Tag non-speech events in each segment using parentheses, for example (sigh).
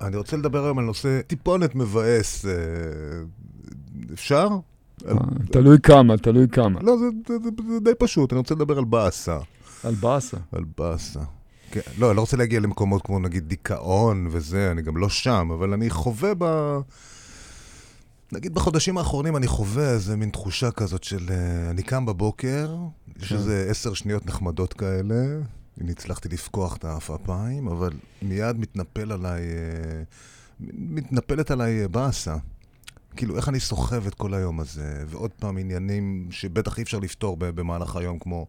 אני רוצה לדבר היום על נושא טיפונת מבאס. אה, אפשר? אה, תלוי כמה, תלוי כמה. לא, זה, זה, זה, זה די פשוט, אני רוצה לדבר על באסה. על באסה? על באסה. כן, לא, אני לא רוצה להגיע למקומות כמו נגיד דיכאון וזה, אני גם לא שם, אבל אני חווה ב... נגיד בחודשים האחרונים אני חווה איזה מין תחושה כזאת של... אה, אני קם בבוקר, יש כן. איזה עשר שניות נחמדות כאלה, הנה הצלחתי לפקוח את העפעפיים, אבל מיד מתנפל עליי... אה, מתנפלת עליי אה, באסה. כאילו, איך אני סוחב את כל היום הזה, ועוד פעם עניינים שבטח אי אפשר לפתור במהלך היום, כמו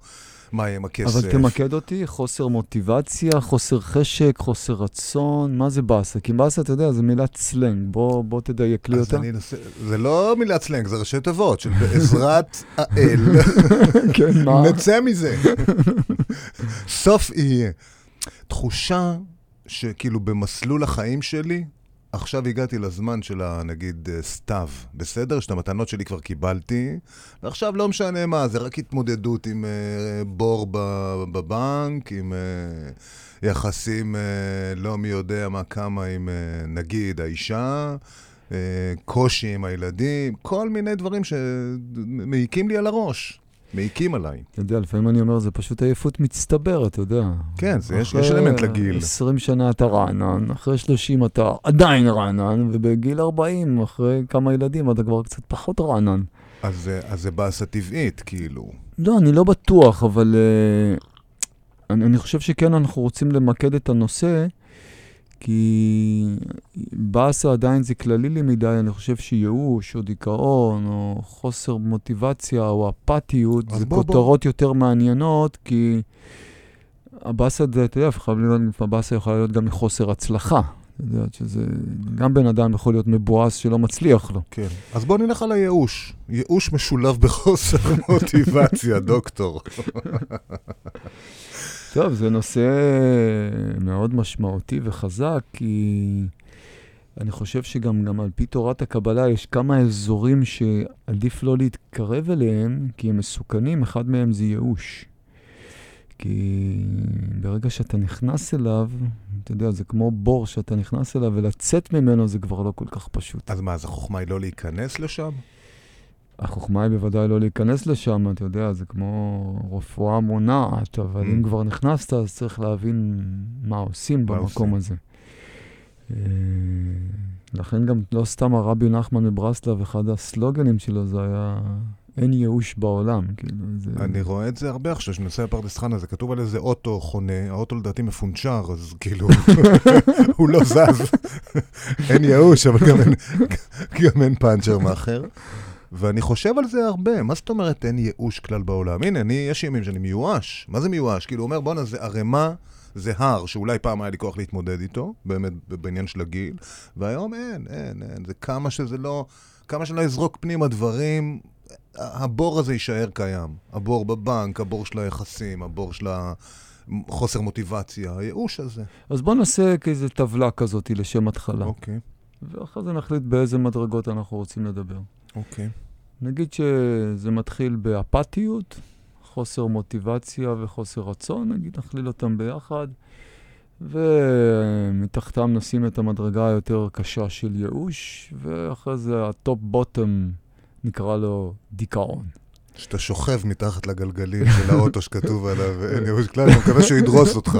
מה יהיה עם הכסף. אבל תמקד אותי, חוסר מוטיבציה, חוסר חשק, חוסר רצון, מה זה באסה? כי באסה, אתה יודע, זה מילת סלנג, בוא, בוא תדייק לי אותה. אני אנסה, זה לא מילת סלנג, זה ראשי תיבות של בעזרת האל. (laughs) כן, מה? נצא מזה. סוף יהיה. תחושה שכאילו במסלול החיים שלי, עכשיו הגעתי לזמן של ה... נגיד אה, סתיו, בסדר? שאת המתנות שלי כבר קיבלתי, ועכשיו לא משנה מה, זה רק התמודדות עם אה, בור בבנק, עם אה, יחסים אה, לא מי יודע מה כמה עם אה, נגיד האישה. אה, קושי עם הילדים, כל מיני דברים שמעיקים לי על הראש, מעיקים עליי. אתה יודע, לפעמים אני אומר, זה פשוט עייפות מצטברת, אתה יודע. כן, זה יש, אחרי יש אלמנט לגיל. 20 שנה אתה רענן, אחרי 30 אתה עדיין רענן, ובגיל 40, אחרי כמה ילדים, אתה כבר קצת פחות רענן. אז, אז זה באסה טבעית, כאילו. לא, אני לא בטוח, אבל uh, אני, אני חושב שכן אנחנו רוצים למקד את הנושא, כי באסה עדיין זה כללי לי מדי, אני חושב שייאוש או דיכאון או חוסר מוטיבציה או אפתיות זה בוא, בוא. כותרות יותר מעניינות, כי הבאסה, אתה יודע, הבאסה יכולה להיות גם מחוסר הצלחה. אתה יודע, שזה, גם בן אדם יכול להיות מבואס שלא מצליח לו. כן. אז בוא נלך על הייאוש. ייאוש משולב בחוסר (laughs) מוטיבציה, דוקטור. (laughs) טוב, זה נושא מאוד משמעותי וחזק, כי אני חושב שגם גם על פי תורת הקבלה יש כמה אזורים שעדיף לא להתקרב אליהם, כי הם מסוכנים, אחד מהם זה ייאוש. כי ברגע שאתה נכנס אליו, אתה יודע, זה כמו בור שאתה נכנס אליו, ולצאת ממנו זה כבר לא כל כך פשוט. אז מה, אז החוכמה היא לא להיכנס לשם? החוכמה היא בוודאי לא להיכנס לשם, אתה יודע, זה כמו רפואה מונעת, אבל Mm. אם כבר נכנסת, אז צריך להבין מה עושים מה במקום עושים. הזה. אה, לכן גם לא סתם הרבי נחמן מברסלב, אחד הסלוגנים שלו זה היה, אין ייאוש בעולם, כאילו, זה... אני רואה את זה הרבה עכשיו, שאני נוסע בפרדס חנה, זה כתוב על איזה אוטו חונה, האוטו לדעתי מפונצ'ר, אז כאילו, (laughs) הוא לא זז. (laughs) אין ייאוש, אבל גם אין, גם אין פאנצ'ר מאחר. ואני חושב על זה הרבה, מה זאת אומרת אין ייאוש כלל בעולם? הנה, אני, יש ימים שאני מיואש. מה זה מיואש? כאילו, הוא אומר, בואנה, זה ערימה, זה הר, שאולי פעם היה לי כוח להתמודד איתו, באמת, בעניין של הגיל, והיום אין, אין, אין. זה כמה שזה לא, כמה שלא יזרוק פנימה דברים, הבור הזה יישאר קיים. הבור בבנק, הבור של היחסים, הבור של החוסר מוטיבציה, הייאוש הזה. אז בוא נעשה כאיזו טבלה כזאת לשם התחלה, אוקיי, ואחרי זה נחליט באיזה מדרגות אנחנו רוצים לדבר. אוקיי. נגיד שזה מתחיל באפתיות, חוסר מוטיבציה וחוסר רצון, נגיד נכליל אותם ביחד, ומתחתם נשים את המדרגה היותר קשה של ייאוש, ואחרי זה ה top bottom נקרא לו דיכאון. שאתה שוכב מתחת לגלגלים של האוטו שכתוב עליו, אין ייאוש כלל, אני מקווה שהוא ידרוס אותך.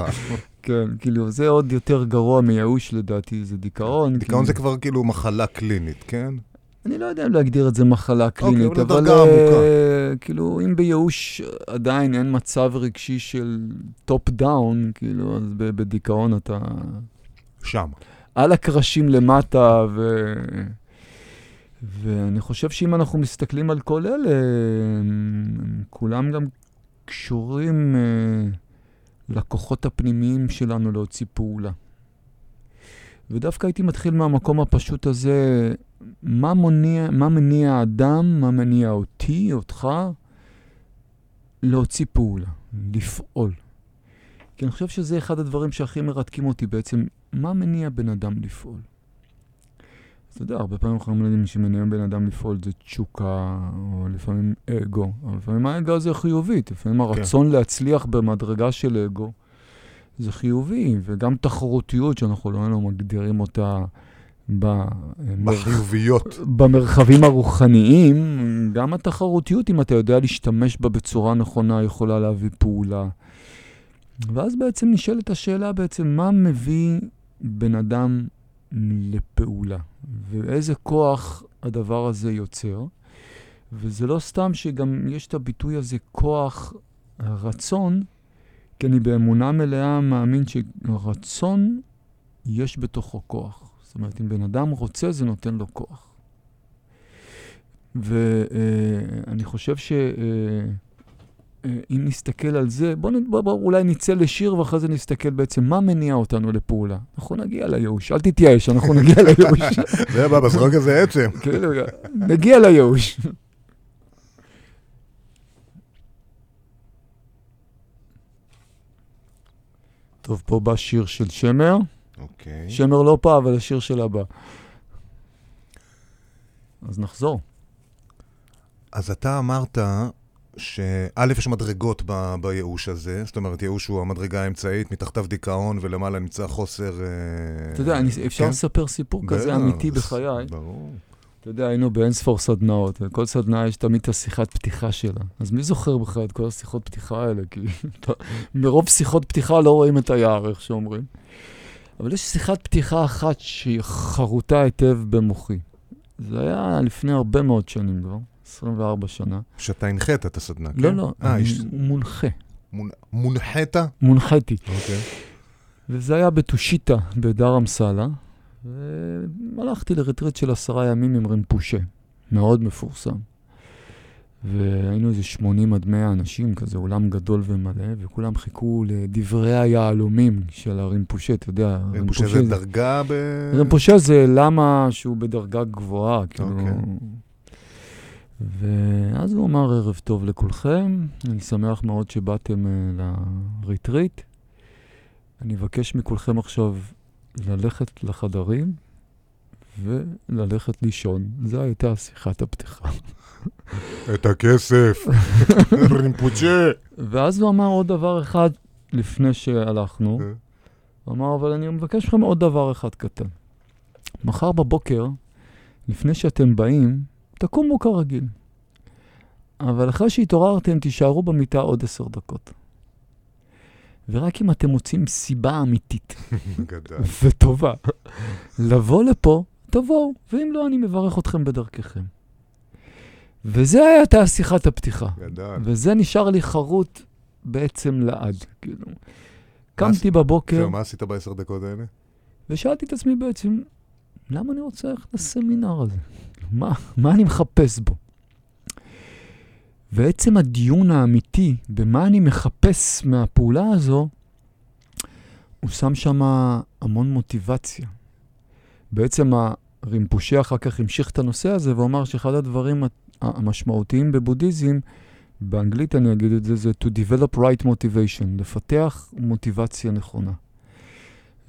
כן, כאילו, זה עוד יותר גרוע מייאוש לדעתי, זה דיכאון. דיכאון כי- זה כבר כאילו מחלה קלינית, כן? אני לא יודע אם להגדיר את זה מחלה קלינית, אבל אבל לדרגה אה, כאילו, אם בייאוש עדיין אין מצב רגשי של top down, כאילו, אז בדיכאון אתה שם. על הקרשים למטה, ו... ואני חושב שאם אנחנו מסתכלים על כל אלה, הם- הם כולם גם קשורים אה, לכוחות הפנימיים שלנו להוציא פעולה. ודווקא הייתי מתחיל מהמקום הפשוט הזה, מה, מוניע, מה מניע האדם, מה מניע אותי, אותך, להוציא פעולה, לפעול. כי אני חושב שזה אחד הדברים שהכי מרתקים אותי בעצם, מה מניע בן אדם לפעול? אז אתה יודע, הרבה פעמים אנחנו יודעים שמניע בן אדם לפעול זה תשוקה, או לפעמים אגו, אבל לפעמים האגו הזה חיובית, לפעמים הרצון להצליח במדרגה של אגו, זה חיובי, וגם תחרותיות, שאנחנו לא היינו מגדירים אותה במר... בחיוביות. במרחבים הרוחניים, גם התחרותיות, אם אתה יודע להשתמש בה בצורה נכונה, יכולה להביא פעולה. ואז בעצם נשאלת השאלה בעצם, מה מביא בן אדם לפעולה? ואיזה כוח הדבר הזה יוצר? וזה לא סתם שגם יש את הביטוי הזה, כוח רצון, כי אני באמונה מלאה מאמין שרצון, יש בתוכו כוח. זאת אומרת, אם בן אדם רוצה, זה נותן לו כוח. ואני חושב שאם אה, אה, נסתכל על זה, בואו בוא, בוא, אולי נצא לשיר ואחרי זה נסתכל בעצם מה מניע אותנו לפעולה. אנחנו נגיע לייאוש, אל תתייאש, אנחנו נגיע לייאוש. (laughs) זה בא בזרוק הזה (laughs) עצם. כאילו, נגיע לייאוש. טוב, פה בא שיר של שמר. אוקיי. שמר לא פה, אבל השיר של הבא. אז נחזור. אז אתה אמרת שא', יש מדרגות ב- בייאוש הזה, זאת אומרת, ייאוש הוא המדרגה האמצעית, מתחתיו דיכאון ולמעלה נמצא חוסר... אה, אתה יודע, אני, אפשר כן? לספר סיפור כזה אמיתי בחיי. ברור. אתה יודע, היינו באינספור סדנאות, וכל סדנה יש תמיד את השיחת פתיחה שלה. אז מי זוכר בכלל את כל השיחות פתיחה האלה? כי (laughs) מרוב שיחות פתיחה לא רואים את היער, איך שאומרים. אבל יש שיחת פתיחה אחת שהיא חרוטה היטב במוחי. זה היה לפני הרבה מאוד שנים כבר, 24 שנה. שאתה הנחית את הסדנה, כן? לא, לא, אה, אני יש- מונחה. מונ- מונחית? מונחיתי. אוקיי. וזה היה בתושיטה, בדר אמסלה, והלכתי לרטריט של עשרה ימים עם רמפושה, מאוד מפורסם. והיינו איזה 80 עד 100 אנשים, כזה אולם גדול ומלא, וכולם חיכו לדברי היהלומים של הרמפושה, אתה יודע, רמפושה זה דרגה ב... רמפושה זה למה שהוא בדרגה גבוהה, כאילו... אוקיי. ואז הוא אמר, ערב טוב לכולכם, אני שמח מאוד שבאתם uh, לריטריט. אני אבקש מכולכם עכשיו ללכת לחדרים וללכת לישון. זו הייתה שיחת הפתיחה. את הכסף. רמפוצ'ה. ואז הוא אמר עוד דבר אחד לפני שהלכנו. אה. הוא אמר, אבל אני מבקש מכם עוד דבר אחד קטן. מחר בבוקר, לפני שאתם באים, תקומו כרגיל. אבל אחרי שהתעוררתם, תישארו במיטה עוד עשר דקות. ורק אם אתם מוצאים סיבה אמיתית. (laughs) וטובה לבוא לפה, תבואו, ואם לא, אני מברך אתכם בדרככם. וזה הייתה שיחת הפתיחה. גדל. וזה נשאר לי חרוט בעצם לעד, כאילו. קמתי בבוקר מה עשית בעשר דקות האלה? ושאלתי את עצמי בעצם, למה אני רוצה ללכת לסמינר הזה? מה, מה אני מחפש בו? ועצם הדיון האמיתי במה אני מחפש מהפעולה הזו, הוא שם שם המון מוטיבציה. בעצם הרימפושה אחר כך המשיך את הנושא הזה ואמר שאחד הדברים המשמעותיים בבודהיזם, באנגלית אני אגיד את זה, זה to develop right motivation, לפתח מוטיבציה נכונה.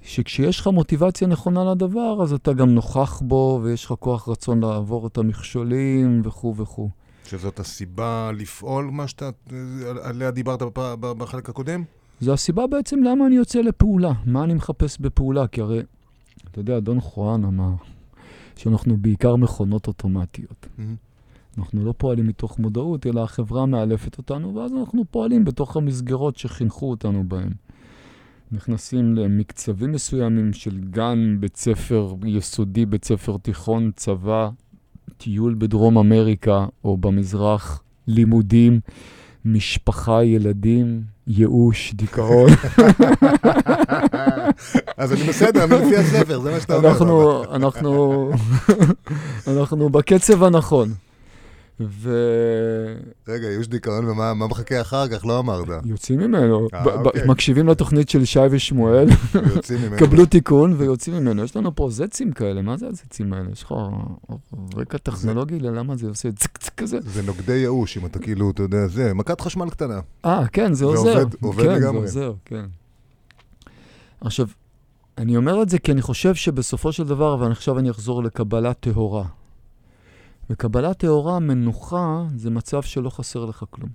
שכשיש לך מוטיבציה נכונה לדבר, אז אתה גם נוכח בו, ויש לך כוח רצון לעבור את המכשולים וכו' וכו'. שזאת הסיבה לפעול, מה שאתה, עליה דיברת בחלק הקודם? זו הסיבה בעצם למה אני יוצא לפעולה, מה אני מחפש בפעולה, כי הרי, אתה יודע, דון חואן אמר שאנחנו בעיקר מכונות אוטומטיות. אנחנו לא פועלים מתוך מודעות, אלא החברה מאלפת אותנו, ואז אנחנו פועלים בתוך המסגרות שחינכו אותנו בהן. נכנסים למקצבים מסוימים של גן, בית ספר יסודי, בית ספר תיכון, צבא, טיול בדרום אמריקה או במזרח, לימודים, משפחה, ילדים, ייאוש, דיכאון. (laughs) אז אני בסדר, אני לפי הספר, זה מה שאתה אומר. אנחנו, אנחנו, אנחנו בקצב הנכון. רגע, יש דיכאון ומה מה מחכה אחר כך? לא אמרת. ויוצאים ממנו, אה, אוקיי. מקשיבים לתוכנית של שי ושמואל, יוצאים. קבלו תיקון ויוצאים ממנו. יש לנו פה זצים כאלה, מה זה הזצים האלה? יש לך רקע טכנולוגי ללמה זה עושה צק צק כזה? זה נוגדי ייאוש, אם אתה כאילו, אתה יודע, זה, מכת חשמל קטנה. אה, כן, זה זה עוזר. עובד- עובד כן, לגמרי. זה עוזר, כן. עכשיו, אני אומר את זה כי אני חושב שבסופו של דבר, אבל עכשיו אני אחזור לקבלה טהורה. וקבלה טהורה, מנוחה, זה מצב שלא חסר לך כלום.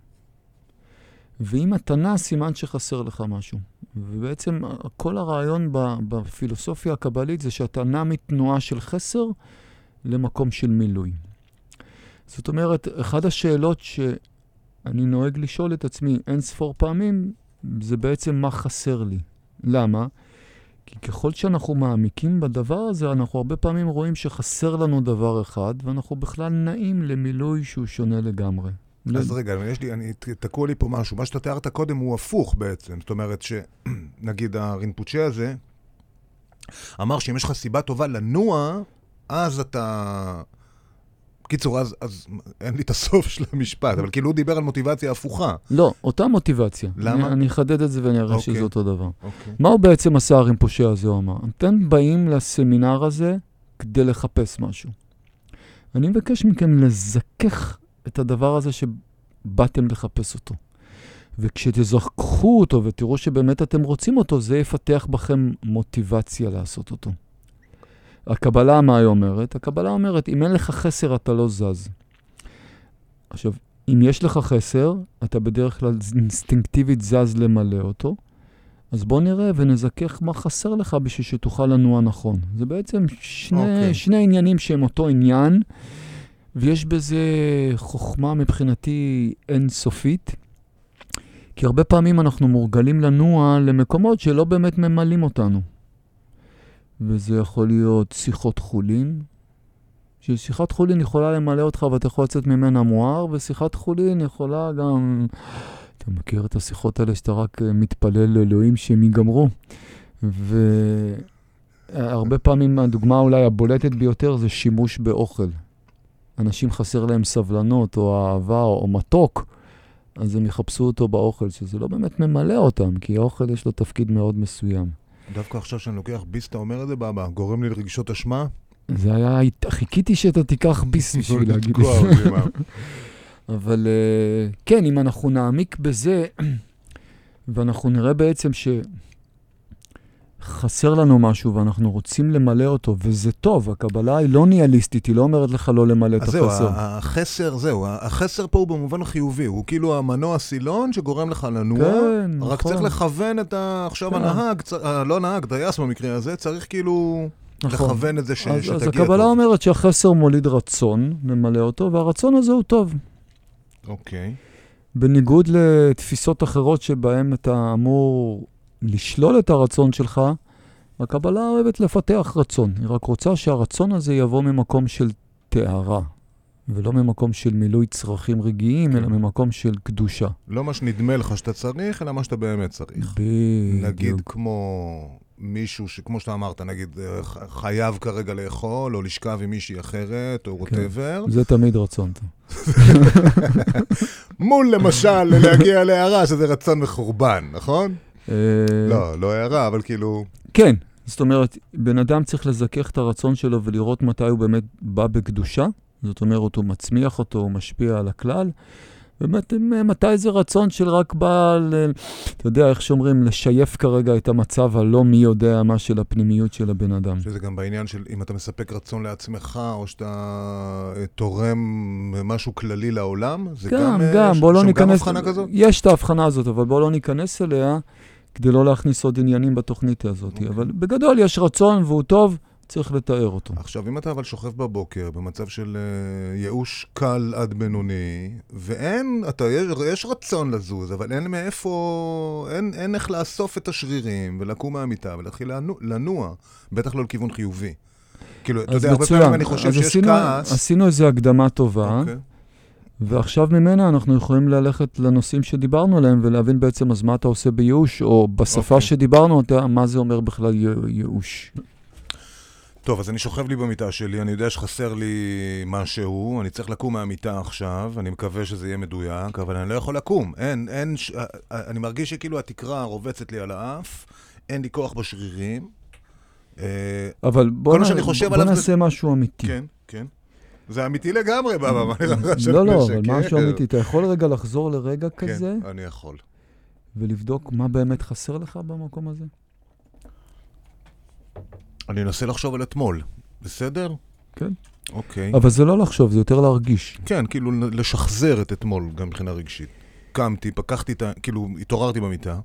ואם נע, סימן שחסר לך משהו. ובעצם כל הרעיון בפילוסופיה הקבלית זה שאתה נע מתנועה של חסר למקום של מילוי. זאת אומרת, אחת השאלות שאני נוהג לשאול את עצמי אין ספור פעמים, זה בעצם מה חסר לי. למה? כי ככל שאנחנו מעמיקים בדבר הזה, אנחנו הרבה פעמים רואים שחסר לנו דבר אחד, ואנחנו בכלל נעים למילוי שהוא שונה לגמרי. אז רגע, יש לי, אני, תקוע לי פה משהו. מה שאתה תיארת קודם הוא הפוך בעצם. זאת אומרת שנגיד (clears throat) הרינפוצ'ה הזה אמר שאם יש לך סיבה טובה לנוע, אז אתה... קיצור, אז, אז אין לי את הסוף של המשפט, אבל כאילו הוא דיבר על מוטיבציה הפוכה. לא, אותה מוטיבציה. למה? אני, אחדד את זה ואני אראה okay. שזה אוקיי. אותו דבר. אוקיי. מה הוא בעצם עשה הרינפושה הזה, הוא אמר? אתם באים לסמינר הזה כדי לחפש משהו. אני מבקש מכם לזכך את הדבר הזה שבאתם לחפש אותו. וכשתזכחו אותו ותראו שבאמת אתם רוצים אותו, זה יפתח בכם מוטיבציה לעשות אותו. הקבלה, מה היא אומרת? הקבלה אומרת, אם אין לך חסר, אתה לא זז. עכשיו, אם יש לך חסר, אתה בדרך כלל אינסטינקטיבית זז למלא אותו, אז בוא נראה ונזכך מה חסר לך בשביל שתוכל לנוע נכון. זה בעצם שני, okay. אוקיי. שני עניינים שהם אותו עניין, ויש בזה חוכמה מבחינתי אינסופית, כי הרבה פעמים אנחנו מורגלים לנוע למקומות שלא באמת ממלאים אותנו. וזה יכול להיות שיחות חולין, ששיחת חולין יכולה למלא אותך ואתה יכול לצאת ממנה מואר, ושיחת חולין יכולה גם... אתה מכיר את השיחות האלה שאתה רק אה, מתפלל לאלוהים שהם ייגמרו? והרבה פעמים הדוגמה אולי הבולטת ביותר זה שימוש באוכל. אנשים חסר להם סבלנות או אהבה או מתוק, אז הם יחפשו אותו באוכל, שזה לא באמת ממלא אותם, כי האוכל יש לו תפקיד מאוד מסוים. דווקא עכשיו שאני לוקח ביס, אתה אומר את זה, בבא, גורם לי לרגשות אשמה? זה היה, חיכיתי שאתה תיקח ביס (laughs) בשביל להגיד את זה. (laughs) אבל אה, כן, אם אנחנו נעמיק בזה, (clears throat) ואנחנו נראה בעצם שחסר לנו משהו ואנחנו רוצים למלא אותו, וזה טוב, הקבלה היא לא ניהליסטית, היא לא אומרת לך לא למלא את החסר. אז זהו, החסר, זהו, החסר פה הוא במובן החיובי, הוא כאילו המנוע סילון שגורם לך לנוע, כן, נכון. רק צריך לכוון את ה... עכשיו כן. הנהג, אה, לא נהג, טייס במקרה הזה, צריך כאילו... נכון. לכוון את זה ש... אז, שתגיע אז הקבלה טוב. אומרת שהחסר מוליד רצון למלא אותו, והרצון הזה הוא טוב. אוקיי. בניגוד לתפיסות אחרות שבהן אתה אמור לשלול את הרצון שלך, הקבלה אוהבת לפתח רצון. היא רק רוצה שהרצון הזה יבוא ממקום של טהרה, ולא ממקום של מילוי צרכים רגעיים, כן. אלא ממקום של קדושה. לא מה שנדמה לך שאתה צריך, אלא מה שאתה באמת צריך. בדיוק. נגיד כמו מישהו שכמו שאתה אמרת, נגיד אה, חייב כרגע לאכול, או לשכב עם מישהי אחרת, או ווטאבר. זה תמיד רצון. (laughs) מול למשל להגיע להערה, שזה רצון מחורבן, נכון? אה, לא, לא הערה, אבל כאילו... כן, זאת אומרת, בן אדם צריך לזכך את הרצון שלו ולראות מתי הוא באמת בא בקדושה. זאת אומרת, הוא מצמיח אותו, הוא משפיע על הכלל. באמת, מ- מתי זה רצון של רק בא, ל... אתה יודע, איך שאומרים, לשייף כרגע את המצב הלא מי יודע מה של הפנימיות של הבן אדם. שזה גם בעניין של אם אתה מספק רצון לעצמך, או שאתה אה, תורם משהו כללי לעולם, זה גם... גם, אה, גם, יש בוא לא ניכנס... גם הבחנה כזאת? יש את ההבחנה הזאת, אבל בוא לא ניכנס אליה, כדי לא להכניס עוד עניינים בתוכנית הזאת. אוקיי. אבל בגדול יש רצון והוא טוב, צריך לתאר אותו. עכשיו, אם אתה אבל שוכב בבוקר במצב של אה, ייאוש קל עד בינוני, ואין, אתה, יש, יש רצון לזוז, אבל אין מאיפה, אין, אין איך לאסוף את השרירים ולקום מהמיטה ולהתחיל לנוע, לנוע, בטח לא לכיוון חיובי. כאילו, אתה יודע, הרבה. פעמים אני חושב שיש עשינו, כעס. עשינו איזו הקדמה טובה. אוקיי. ועכשיו ממנה אנחנו יכולים ללכת לנושאים שדיברנו עליהם ולהבין בעצם אז מה אתה עושה בייאוש, או בשפה אוקיי. שדיברנו אותה, מה זה אומר בכלל ייאוש. טוב, אז אני שוכב לי במיטה שלי, אני יודע שחסר לי משהו, אני צריך לקום מהמיטה עכשיו, אני מקווה שזה יהיה מדויק, אבל אני לא יכול לקום. אין, אין, ש... אני מרגיש שכאילו התקרה רובצת לי על האף, אין לי כוח בשרירים. אה, אבל בוא, נ... בוא עליו זה- נעשה משהו אמיתי. כן, כן. זה אמיתי לגמרי, בבא, מה נראה לך שאני לא, לא, משקר? אבל משהו אמיתי. אתה יכול רגע לחזור לרגע כזה כן, אני יכול. ולבדוק מה באמת חסר לך במקום הזה? אני אנסה לחשוב על אתמול, בסדר? כן. אוקיי. אבל זה לא לחשוב, זה יותר להרגיש. כן, כאילו לשחזר את אתמול, גם מבחינה רגשית. קמתי, פקחתי את ה... כאילו, התעוררתי במיטה,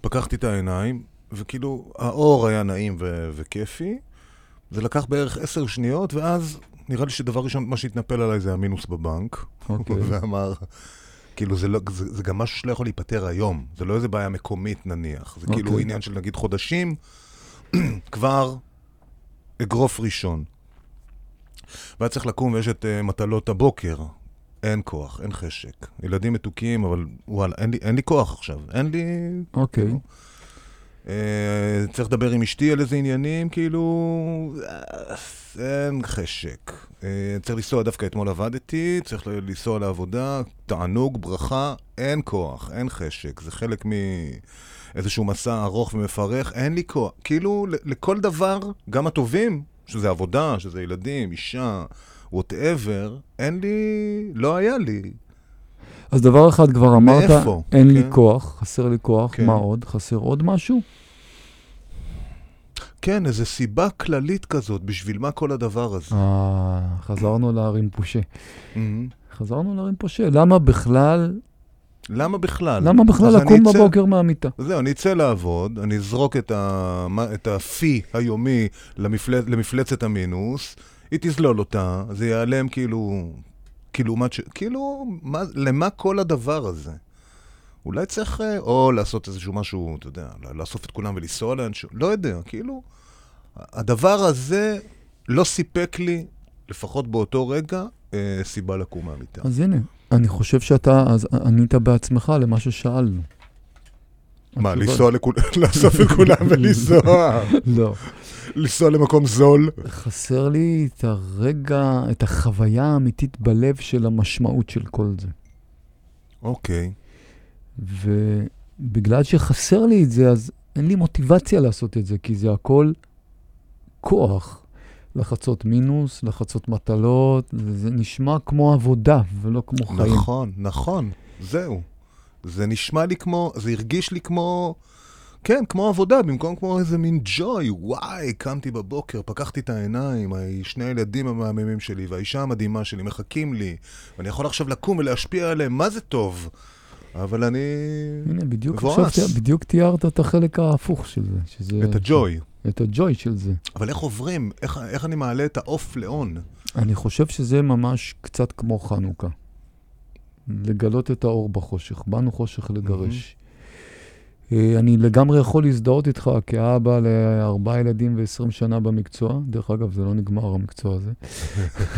פקחתי את העיניים, וכאילו, האור היה נעים ו- וכיפי. זה לקח בערך עשר שניות, ואז נראה לי שדבר ראשון, מה שהתנפל עליי זה המינוס בבנק. אוקיי. (laughs) ואמר, כאילו, זה, לא, זה, זה גם משהו שלא יכול להיפתר היום. זה לא איזה בעיה מקומית נניח. זה כאילו אוקיי. עניין של נגיד חודשים, (clears throat) כבר אגרוף ראשון. והיה צריך לקום ויש את uh, מטלות הבוקר. אין כוח, אין חשק. ילדים מתוקים, אבל וואלה, אין לי, אין לי כוח עכשיו. אין לי... אוקיי. כאילו, צריך לדבר עם אשתי על איזה עניינים, כאילו... אה, אין חשק. אה, צריך לנסוע, דווקא אתמול עבדתי, צריך לנסוע לעבודה, תענוג, ברכה, אין כוח, אין חשק. זה חלק מאיזשהו מסע ארוך ומפרך, אין לי כוח. כאילו, לכל דבר, גם הטובים, שזה עבודה, שזה ילדים, אישה, וואטאבר, אין לי, לא היה לי. אז דבר אחד כבר אמרת, מאיפה? אין לי כן. כוח, חסר לי כוח, כן. מה עוד? חסר עוד משהו? כן, איזו סיבה כללית כזאת, בשביל מה כל הדבר הזה? אה, חזרנו להרים פושה. מהמם. חזרנו להרים פושה. למה בכלל, למה בכלל? למה בכלל לקום אצא- בבוקר מהמיטה? זהו, אני אצא לעבוד, אני אזרוק את, ה... את הפי היומי למפל... למפלצת המינוס, היא תזלול אותה, זה ייעלם כאילו... כאילו, מה... כאילו, מה... למה כל הדבר הזה? אולי צריך אה, או לעשות איזשהו משהו, אתה יודע, לאסוף את כולם ולנסוע לאנשהו, לא יודע, כאילו, הדבר הזה לא סיפק לי, לפחות באותו רגע, אה, סיבה לקום מהמיטה. אז הנה, אני חושב שאתה אז ענית בעצמך למה ששאלנו. מה, לנסוע לכולם, (laughs) לאסוף את כולם ולנסוע? (laughs) לא. לנסוע למקום זול? חסר לי את הרגע, את החוויה האמיתית בלב של המשמעות של כל זה. אוקיי. ובגלל שחסר לי את זה, אז אין לי מוטיבציה לעשות את זה, כי זה הכל כוח. לחצות מינוס, לחצות מטלות, זה, נשמע כמו עבודה ולא כמו חיים. נכון, נכון, זהו. זה נשמע לי כמו, זה הרגיש לי כמו, כן, כמו עבודה, במקום כמו איזה מין ג'וי. וואי, קמתי בבוקר, פקחתי את העיניים, שני הילדים המהממים שלי והאישה המדהימה שלי מחכים לי, ואני יכול עכשיו לקום ולהשפיע עליהם, מה זה טוב? אבל אני... הנה, בדיוק מבואס. עכשיו, בדיוק תיארת את החלק ההפוך של זה. שזה, את הג'וי. את הג'וי של זה. אבל איך עוברים? איך, איך אני מעלה את העוף לאון? אני חושב שזה ממש קצת כמו חנוכה. לגלות את האור בחושך. באנו חושך לגרש. אה, אני לגמרי יכול להזדהות איתך כאבא לארבעה ילדים ו-20 שנה במקצוע. דרך אגב, זה לא נגמר המקצוע הזה.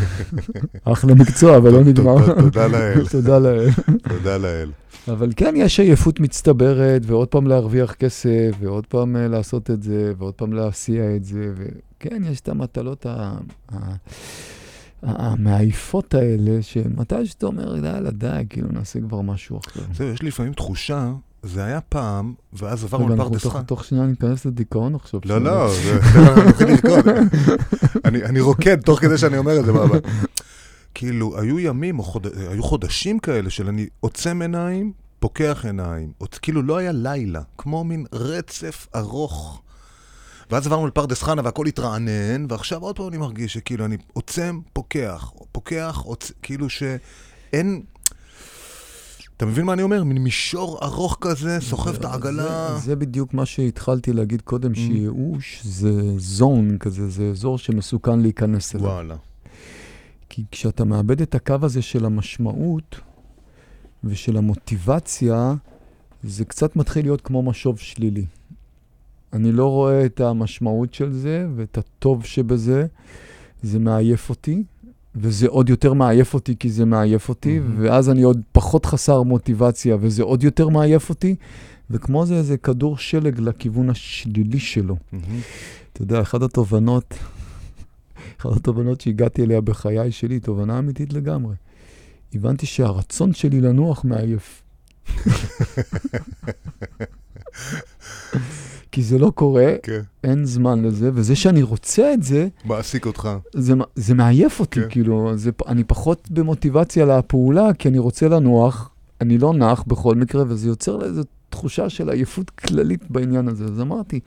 (laughs) אחלה מקצוע, אבל לא נגמר. תודה- לאל, (laughs) תודה לאל. תודה לאל. אבל כן, יש עייפות מצטברת, ועוד פעם להרוויח כסף, ועוד פעם אה, לעשות את זה, ועוד פעם להסיע את זה, וכן, יש את המטלות ה... ה... המעייפות האלה, שמתי שאתה אומר, יאללה, די, כאילו, נעשה כבר משהו אחר. זהו, יש לי לפעמים תחושה, זה היה פעם, ואז עברנו לפרדס חנה. תוך שנייה ניכנס לדיכאון עכשיו. לא, לא. (laughs) אני- אני רוקד תוך כדי שאני אומר את זה. אבל- כאילו, היו ימים, היו חודשים כאלה של אני עוצם עיניים, פוקח עיניים. כאילו, לא היה לילה, כמו מין רצף ארוך. ואז עברנו לפרדס חנה והכל התרענן, ועכשיו עוד פעם אני מרגיש שכאילו אני עוצם, פוקח, פוקח, עוצ... כאילו שאין... אתה מבין מה אני אומר? מין מישור ארוך כזה, סוחב את העגלה. זה, זה בדיוק מה שהתחלתי להגיד קודם, Mm. שייאוש זה זון כזה, זה אזור שמסוכן להיכנס אליו. וואלה. כי כשאתה מאבד את הקו הזה של המשמעות ושל המוטיבציה, זה קצת מתחיל להיות כמו משוב שלילי. אני לא רואה את המשמעות של זה ואת הטוב שבזה, זה מעייף אותי, וזה עוד יותר מעייף אותי כי זה מעייף אותי, מהמם. ואז אני עוד פחות חסר מוטיבציה וזה עוד יותר מעייף אותי, וכמו זה איזה כדור שלג לכיוון השלילי שלו. מהמם. אתה יודע, אחת התובנות, אחת התובנות שהגעתי אליה בחיי שלי, תובנה אמיתית לגמרי. הבנתי שהרצון שלי לנוח מעייף. (laughs) כי זה לא קורה, כן. אין זמן לזה, וזה שאני רוצה את זה, מעסיק אותך. זה, זה מעייף אותי, כן. כאילו, זה, אני פחות במוטיבציה לפעולה, כי אני רוצה לנוח, אני לא נח בכל מקרה, וזה יוצר איזו תחושה של עייפות כללית בעניין הזה. אז אמרתי,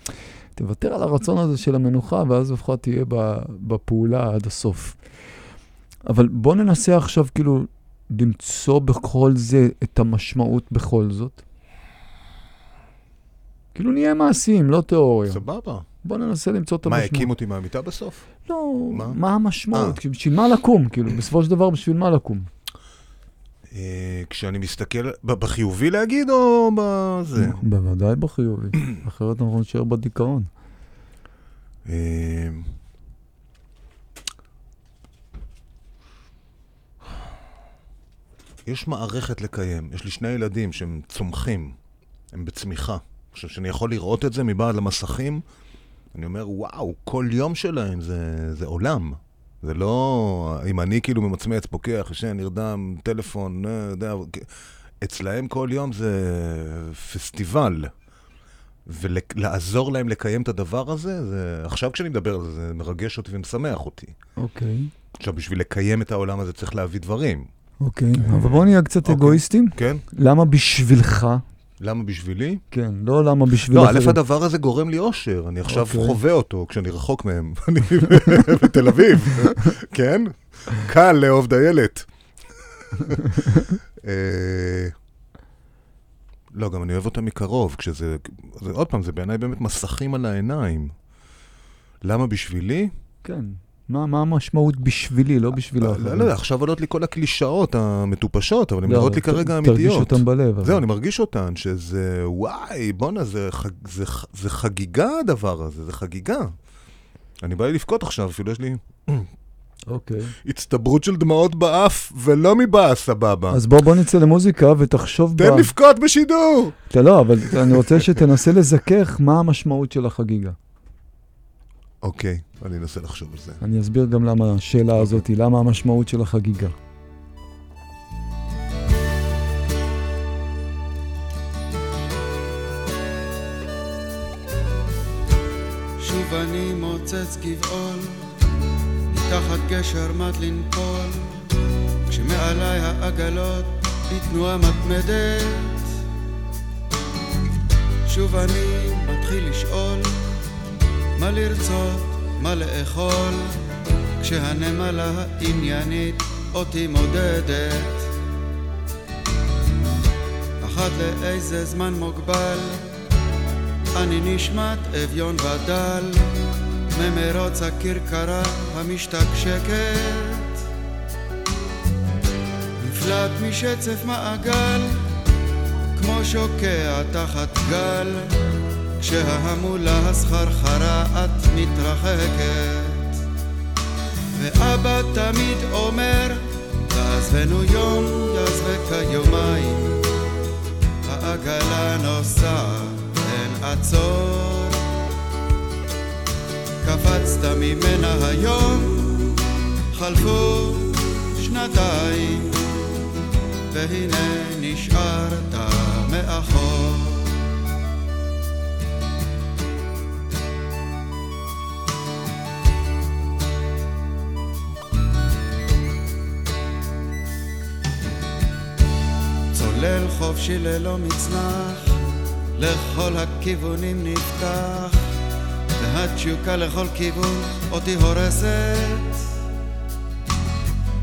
תוותר על הרצון הזה של המנוחה, ואז לפחות תהיה בפעולה עד הסוף. אבל בוא ננסה עכשיו, כאילו, למצוא בכל זה את המשמעות בכל זאת? כאילו נהיה מעשיים, לא תיאוריה. סבבה. בוא ננסה למצוא את מה, המשמעות. הקים אותי מהמיטה בסוף? לא, מה? מה המשמעות? אה. בשביל מה לקום? כאילו, בסופו של דבר, בשביל מה לקום? אה, כשאני מסתכל, בחיובי להגיד או בזה? בוודאי בחיובי, (clears throat) אחרת אנחנו נשאר בדיכאון. אה, יש מערכת לקיים. יש לי שני ילדים שהם צומחים, הם בצמיחה. עכשיו, שאני יכול לראות את זה מבעד למסכים, אני אומר, וואו, כל יום שלהם זה, זה עולם. זה לא... אם אני כאילו ממצמץ, פוקח, ישן, נרדם, טלפון, אה, יודע... אצלהם כל יום זה פסטיבל. ולעזור להם לקיים את הדבר הזה, זה... עכשיו כשאני מדבר על זה, זה מרגש אותי ומשמח אותי. אוקיי, עכשיו, בשביל לקיים את העולם הזה צריך להביא דברים, אוקיי. אבל בוא נהיה קצת אוקיי. אגואיסטים. כן? למה בשבילך? למה בשבילי? כן, לא למה בשביל לא, א', אחרים. הדבר הזה גורם לי אושר. אני עכשיו אוקיי. חווה אותו כשאני רחוק מהם. (laughs) אני בתל אביב, (laughs) כן? קל לאהוב דיילת. אה, לא, גם אני אוהב אותה מקרוב, כשזה... זה, עוד פעם, זה בעיניי באמת מסכים על העיניים. למה בשבילי? כן. מה מה המשמעות בשבילי, לא בשביל לא, האחרים? לא, לא, עכשיו עולות לי כל הקלישאות המטופשות, אבל הן לא, נראות לי כרגע תרגיש אמיתיות. אותם בלב. אבל. זהו, אני מרגיש אותן, שזה, וואי, בואנה, זה, חגיגה הדבר הזה, זה חגיגה. אני בא לי לבכות עכשיו, אפילו יש לי אוקיי. הצטברות של דמעות באף, ולא מבאס, סבבה. אז בוא בוא נצא למוזיקה ותחשוב... תן לבכות בשידור! לא, אבל אני רוצה שתנסה לזכך מה המשמעות של החגיגה. אוקיי, אני אנסה לחשוב על זה. אני אסביר גם למה השאלה הזאת, היא, למה המשמעות של החגיגה. שוב אני מוצץ גבעול, מתחת גשר מד לנפול, כשמעליי העגלות בתנועה מתמדת. שוב אני מתחיל לשאול, מה לרצות, מה לאכול, כשהנמלה העניינית אותי מודדת. אחת לאיזה זמן מוגבל, אני נשמט אביון ודל. ממרוץ הכרכרה המשתקשקת. נפלט משצף מעגל כמו שוקע תחת גל כשההמולה הסחרחרה את מתרחקת. ואבא תמיד אומר תעזבנו יום יעזבק יומיים העגלה נוסעת אין עצור קפצת ממנה היום חלפו שנתיים והנה נשארת מאחור צולל חופשי ללא מצנח לכל הכיוונים נפתח והתשוקה לכל כיוון אותי הורסת.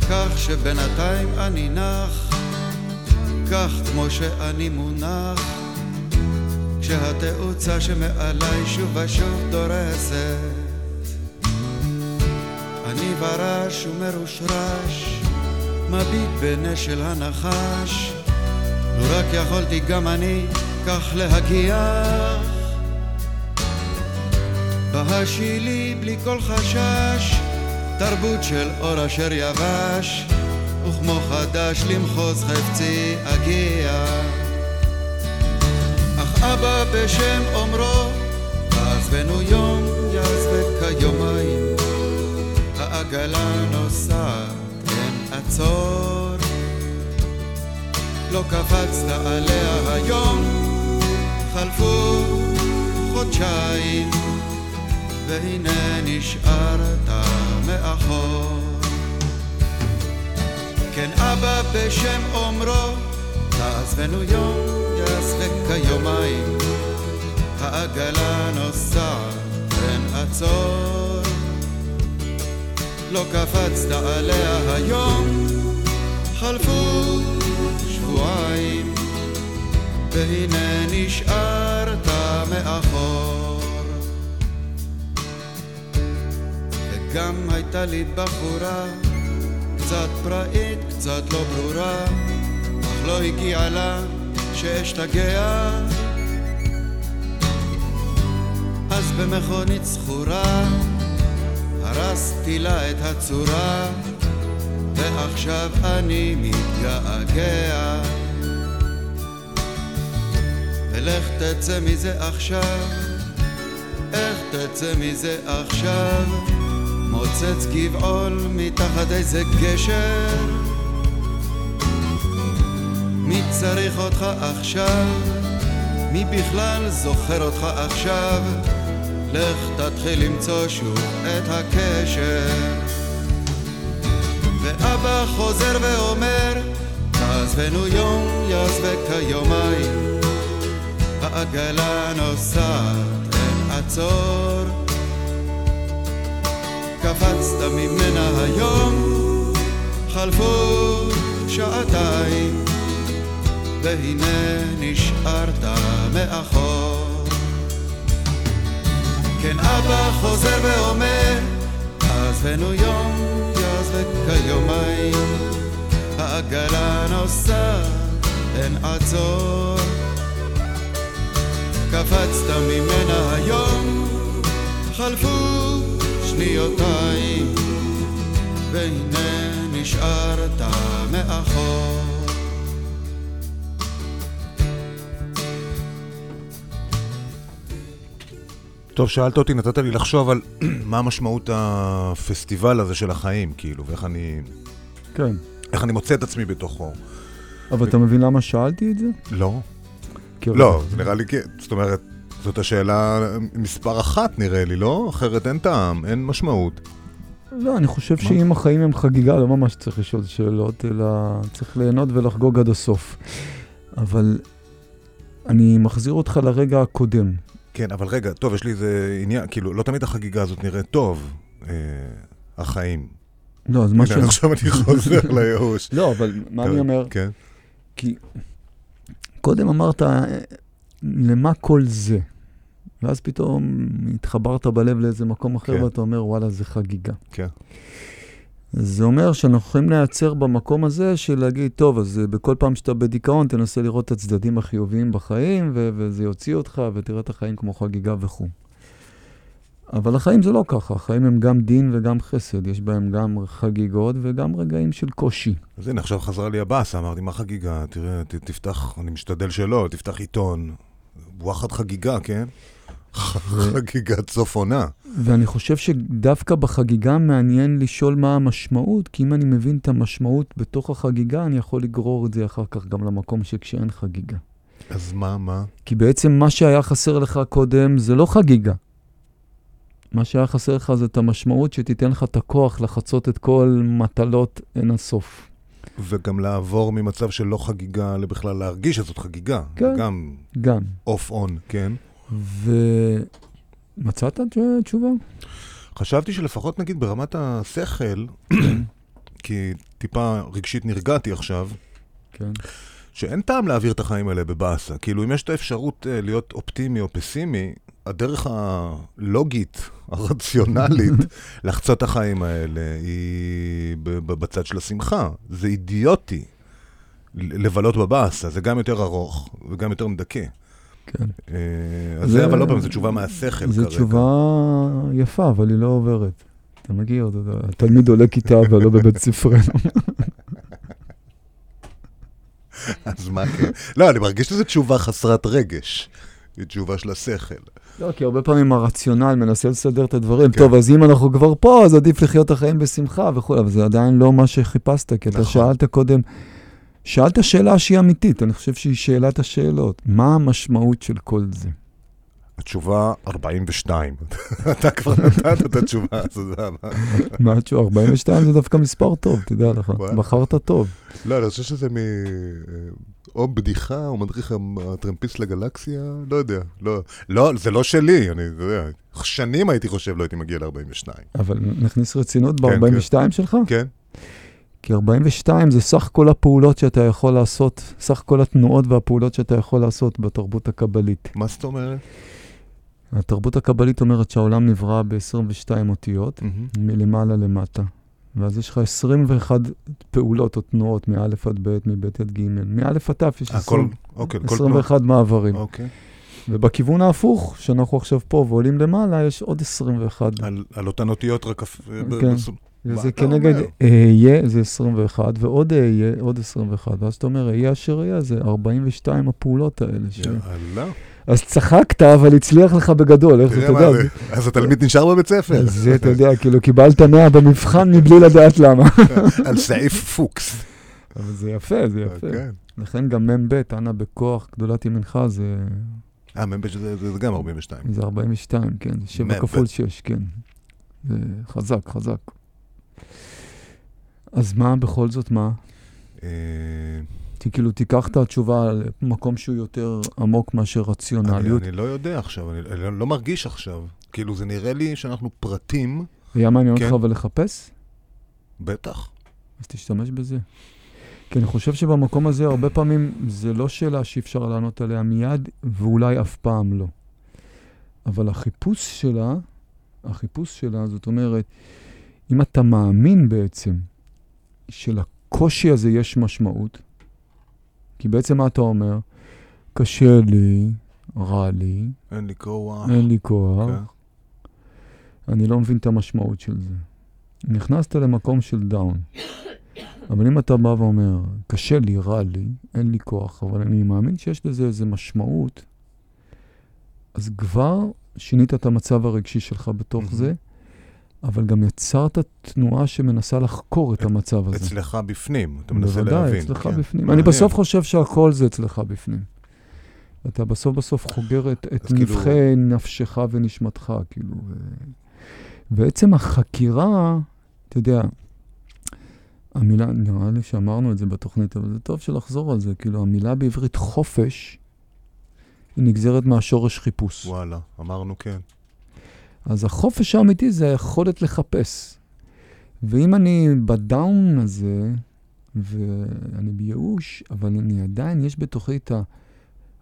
כך שבינתיים אני נח כך כמו שאני מונח כשהתאוצה שמעליי שוב ושוב דורסת. אני ברש ומרושרש מביט בנשל הנחש לו רק יכולתי גם אני כך להגיח. בהשילי בלי כל חשש תרבות של אור אשר יבש וכמו חדש למחוז חפצי אגיע. אך אבא בשם אומרו תעזבנו יום יעזבק כיומיים העגלה נוסעת אין עצור לא קפצת עליה היום. חלפו חודשיים והנה נשארת מאחור. כן אבא בשם אומרו תעזבנו יום יעזבק כיומיים. העגלה נוסעת אין עצור לא קפצת עליה היום. חלפו שבועיים, והנה נשארת מאחור. וגם הייתה לי בחורה, קצת פראית, קצת לא ברורה, אך לא הגיעה לה שאשתגע. אז במכונית זכורה, הרסתי לה את הצורה, ועכשיו אני מתגעגע. ולך תצא מזה עכשיו, איך תצא מזה עכשיו? מוצץ גבעול מתחת איזה גשר. מי צריך אותך עכשיו? מי בכלל זוכר אותך עכשיו? לך תתחיל למצוא שוב את הקשר. ואבא חוזר ואומר, תעזבנו יום, יעזבק היומיים. העגלה נוסעת, אין עצור. קפצת ממנה היום, חלפו שעתיים, והנה נשארת מאחור. כן אבא חוזר ואומר, עזבנו יום, כיומיים, העגלה נוסעת, אין עצור. קפצת ממנה היום, חלפו שניותיים, והנה נשארת מאחור. טוב, שאלת אותי, נתת לי לחשוב על (clears throat) מה משמעות הפסטיבל הזה של החיים, כאילו, ואיך אני, כן. איך אני מוצא את עצמי בתוכו. אבל אתה מבין למה שאלתי את זה? לא. לא, זה נראה לי, כן. זאת אומרת, זאת השאלה מספר אחת נראה לי, לא? אחרת אין טעם, אין משמעות. לא, אני חושב שאם החיים הם חגיגה, לא ממש צריך לשאול שאלות, אלא צריך ליהנות ולחגוג עד הסוף. אבל אני מחזיר אותך לרגע הקודם. כן, אבל רגע, טוב, יש לי איזה עניין, כאילו, לא תמיד החגיגה הזאת נראית טוב, אה, החיים. לא, אז מה ש... עכשיו אני חוזר (laughs) לייאוש. לא, אבל מה אני אומר? כן. כי קודם אמרת, אה, למה כל זה? ואז פתאום התחברת בלב לאיזה מקום אחר, כן. ואתה אומר, וואלה, זה חגיגה. כן. זה אומר שאנחנו יכולים לייצר במקום הזה של להגיד, טוב, אז אה, בכל פעם שאתה בדיכאון, תנסה לראות את הצדדים החיוביים בחיים, ו- וזה יוציא אותך, ותראה את החיים כמו חגיגה וכו'. אבל החיים זה לא ככה, החיים הם גם דין וגם חסד, יש בהם גם חגיגות וגם רגעים של קושי. אז הנה, עכשיו חזרה לי הבאסה, אמרתי, מה חגיגה? תראה, ת, תפתח, אני משתדל שלא, תפתח עיתון. וואחד חגיגה, כן? חגיגת סוף עונה. ואני חושב שדווקא בחגיגה מעניין לשאול מה המשמעות, כי אם אני מבין את המשמעות בתוך החגיגה, אני יכול לגרור את זה אחר כך גם למקום שכשאין חגיגה. אז מה, מה? כי בעצם מה שהיה חסר לך קודם זה לא חגיגה. מה שהיה חסר לך זה את המשמעות שתיתן לך את הכוח לחצות את כל מטלות אין הסוף. וגם לעבור ממצב של לא חגיגה לבכלל להרגיש שזאת חגיגה. כן. גם גם. אוף און, כן? ומצאת תש- תשובה? חשבתי שלפחות נגיד ברמת השכל, (coughs) כי טיפה רגשית נרגעתי עכשיו, כן. שאין טעם להעביר את החיים האלה בבאסה. כאילו, אם יש את האפשרות אה, להיות אופטימי או פסימי, הדרך הלוגית, (laughs) הרציונלית, (laughs) לחצות את החיים האלה היא בצד של השמחה. זה אידיוטי לבלות בבאסה, זה גם יותר ארוך וגם יותר מדכא. כן. אה, אז זה- אבל לא פעם, זו תשובה מהשכל זו. תשובה יפה, אבל היא לא עוברת. אתה אתה יודע, התלמיד עולה כיתה ולא בבית ספרנו. אז מה כן? לא, אני מרגיש שזו תשובה חסרת רגש. היא תשובה של השכל. לא, כי הרבה פעמים הרציונל מנסה לסדר את הדברים. כן. טוב, אז אם אנחנו כבר פה, אז עדיף לחיות את החיים בשמחה וכו', אבל זה עדיין לא מה שחיפשת, כי אתה נכון. שאלת קודם, שאלת שאלה שהיא אמיתית, אני חושב שהיא שאלת השאלות. מה המשמעות של כל זה? התשובה 42. (laughs) אתה כבר נתת את התשובה, אתה יודע מה. מה התשובה? 42 זה דווקא מספר טוב, תדע לך. בחרת טוב. לא, אני חושב שזה מ... או בדיחה, או מדריך הטרמפיסט לגלקסיה, לא יודע. לא, לא, זה לא שלי, אני, יודע, שנים הייתי חושב לא הייתי מגיע ל-42. אבל נכניס רצינות כן, ב-42 שלך? כן? כי 42 זה סך כל הפעולות שאתה יכול לעשות, סך כל התנועות והפעולות שאתה יכול לעשות בתרבות הקבלית. מה זאת אומרת? התרבות הקבלית אומרת שהעולם נברא ב-22 אותיות, מלמעלה למטה. ואז יש לך 21 פעולות או תנועות, מא' עד ב', מב' עד ג', מא' עד ת' יש הכל, 20, אוקיי, כל 21 מעברים. אוקיי. ובכיוון ההפוך, שאנחנו עכשיו פה ועולים למעלה, יש עוד 21. על, על אותן אותיות רק... כן. אתה כנגד? אהיה, זה 21, ועוד אהיה, עוד 21. ואז אתה אומר, אהיה אשר אהיה, זה 42 הפעולות האלה. יאללה. אז צחקת, אבל הצליח לך בגדול, איך זה, אתה יודע. זה. אז התלמיד נשאר בבית ספר. זה, אתה יודע, כאילו, קיבלת 100 במבחן מבלי לדעת למה. על סעיף פוקס. אבל זה יפה, זה יפה. כן. לכן גם מ"ב, אנא בכוח, גדולת ימינך, זה, אה, מ"ב שזה זה- זה גם 42. זה 42, כן, זה 7 מ"ב. כפול 6, כן. זה חזק, חזק. אז מה בכל זאת, מה? אה, כאילו, תיקח את התשובה למקום שהוא יותר עמוק מאשר אני רציונליות. אני לא יודע עכשיו, אני אני לא מרגיש עכשיו. כאילו, זה נראה לי שאנחנו פרטים, היה מעניין כן. אותך אבל לחפש? בטח. אז תשתמש בזה. כי אני חושב שבמקום הזה הרבה פעמים זה לא שאלה שאי אפשר לענות עליה מיד, ואולי אף פעם לא. אבל החיפוש שלה, החיפוש שלה, זאת אומרת, אם אתה מאמין בעצם שלקושי הזה יש משמעות, כי בעצם מה אתה אומר? קשה לי, רע לי, אין לי כוח. אין לי כוח, כן. אני לא מבין את המשמעות של זה. נכנסת למקום של דאון. אבל אם אתה בא ואומר, קשה לי, רע לי, אין לי כוח, אבל אני מאמין שיש לזה איזו משמעות, אז כבר שינית את המצב הרגשי שלך בתוך. זה, אבל גם יצרת תנועה שמנסה לחקור את המצב הזה. אצלך בפנים, אתה מנסה בוודאי, להבין. אצלך כן. בפנים. מעניין. אני בסוף חושב שהכל זה אצלך בפנים. אתה בסוף בסוף חוגר את, את אז כאילו- נבחי נפשך ונשמתך, כאילו. ו... ועצם החקירה, אתה יודע, המילה, נראה לי שאמרנו את זה בתוכנית, אבל זה טוב שלחזור על זה, כאילו, המילה בעברית חופש, היא נגזרת מהשורש חיפוש. וואלה, אמרנו כן. אז החופש האמיתי זה היכולת לחפש. ואם אני בדאון הזה, ואני בייאוש, אבל אני עדיין, יש בתוכי את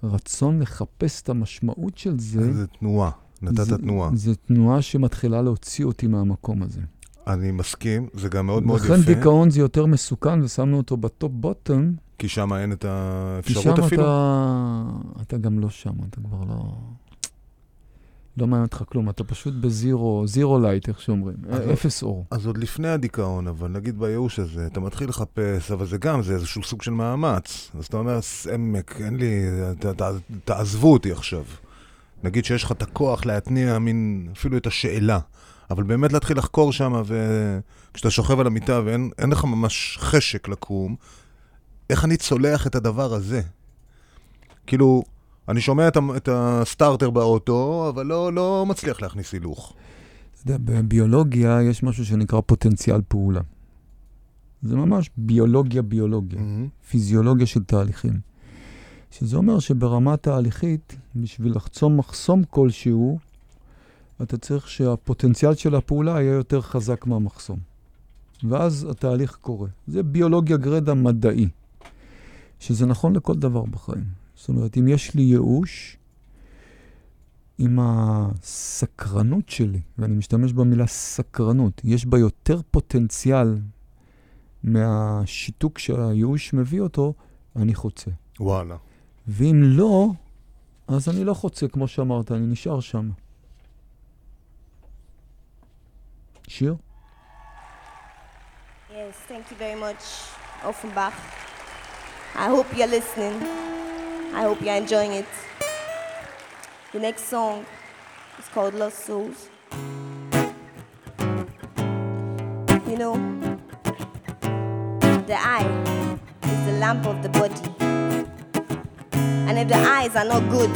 הרצון לחפש את המשמעות של זה, זה תנועה, נתת זה- תנועה. זה תנועה שמתחילה להוציא אותי מהמקום הזה. אני מסכים, זה גם מאוד מאוד יפה. לכן דיכאון זה יותר מסוכן, ושמנו אותו בטופ בוטום, כי שם אין את כי האפשרות שם אפילו. אתה, אתה גם לא שם, אתה כבר לא... לא מעניין אותך כלום, אתה פשוט ב zero, zero light, איך שאומרים, אז- אפס אור. אז עוד לפני הדיכאון, אבל נגיד בייאוש הזה, אתה מתחיל לחפש, אבל זה גם, זה איזשהו סוג של מאמץ. אז אתה אומר, סעמק, אין לי, ת, ת, תעזבו אותי עכשיו. נגיד שיש לך את הכוח להתניע מין, אפילו את השאלה. אבל באמת להתחיל לחקור שם, וכשאתה שוכב על המיטה ואין אין לך ממש חשק לקום, איך אני צולח את הדבר הזה? כאילו, אני שומע את, את הסטארטר באוטו, אבל לא, לא מצליח להכניס הילוך. אתה יודע, בביולוגיה יש משהו שנקרא פוטנציאל פעולה. זה ממש ביולוגיה ביולוגיה, פיזיולוגיה של תהליכים. שזה אומר שברמה תהליכית, בשביל לחצום מחסום כלשהו, אתה צריך שהפוטנציאל של הפעולה יהיה יותר חזק מהמחסום. ואז התהליך קורה. זה ביולוגיה גרדה מדעי, שזה נכון לכל דבר בחיים. זאת אומרת, אם יש לי ייאוש, אם הסקרנות שלי, ואני משתמש במילה סקרנות, יש בה יותר פוטנציאל מהשיתוק שהייאוש מביא אותו, אני חוצה. וואלה. ואם לא, אז אני לא חוצה, כמו שאמרת, אני נשאר שם. Shu? Yes, thank you very much, Offenbach. I hope you're listening. I hope you're enjoying it. The next song is called Lost Souls. You know, the eye is the lamp of the body. And if the eyes are not good,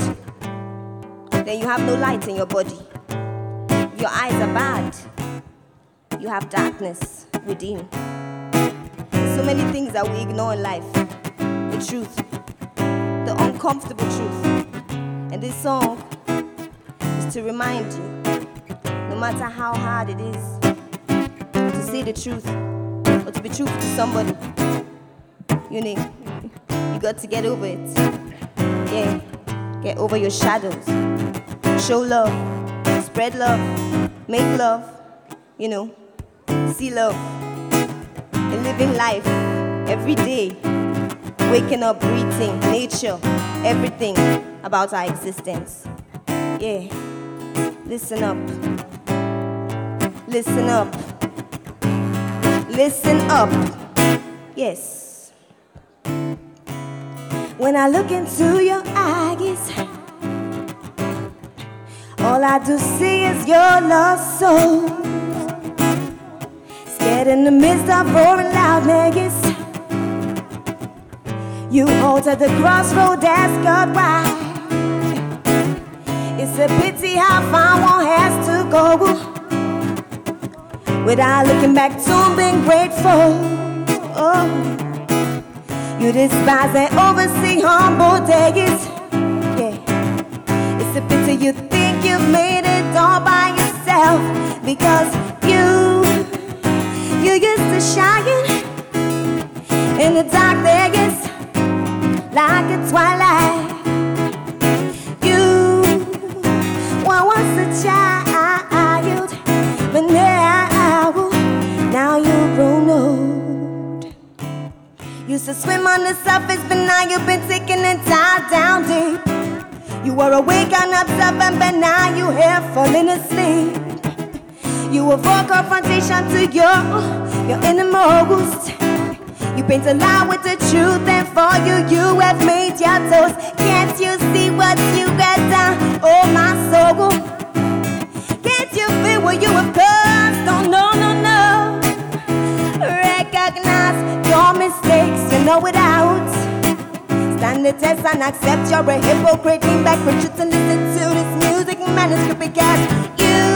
then you have no light in your body. If your eyes are bad, you have darkness within. So many things that we ignore in life. The truth, the uncomfortable truth. And this song is to remind you, no matter how hard it is, to see the truth or to be truthful to somebody, you know, you got to get over it. Yeah, get over your shadows. Show love, spread love, make love, you know, see love, and living life every day. Waking up, breathing, nature, everything about our existence. Yeah, listen up. Listen up. Listen up. Yes. When I look into your eyes, all I do see is your lost soul. Scared in the midst of roaring loud Vegas. You halt at the crossroad, ask God why. It's a pity how far one has to go without looking back to being grateful. Oh, you despise and oversee humble days. Yeah, it's a pity you think you've made it all by yourself because you used in the dark days like a twilight. You were once a child, but now, now you're grown old. Used to swim on the surface, but now you've been taken and tied down deep. You were awake and observant, but now you have fallen asleep. You avoid confrontation to your, your innermost. You paint a lie with the truth, and for you, you have made your toast. Can't you see what you got done? Oh, my soul. Can't you feel what you have caused? Oh, no, no, no. Recognize your mistakes, you know it out. Stand the test and accept you're a hypocrite. Lean back for truth and listen to this music manuscript because you, you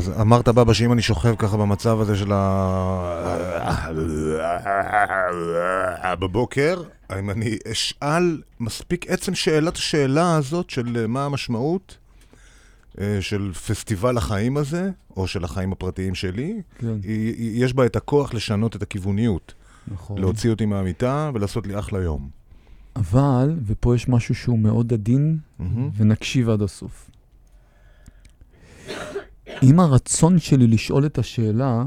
אז אמרת בבא שאם אני שוכב ככה במצב הזה של ה... בבוקר, אם אני אשאל מספיק עצם שאלת השאלה הזאת של אה, מה המשמעות אה, של פסטיבל החיים הזה, או של החיים הפרטיים שלי, כן, יש בה את הכוח לשנות את הכיווניות, נכון. להוציא אותי מהמיטה ולעשות לי אחלה יום. אבל, ופה יש משהו שהוא מאוד עדין, מהמם. ונקשיב עד הסוף. אם הרצון שלי לשאול את השאלה,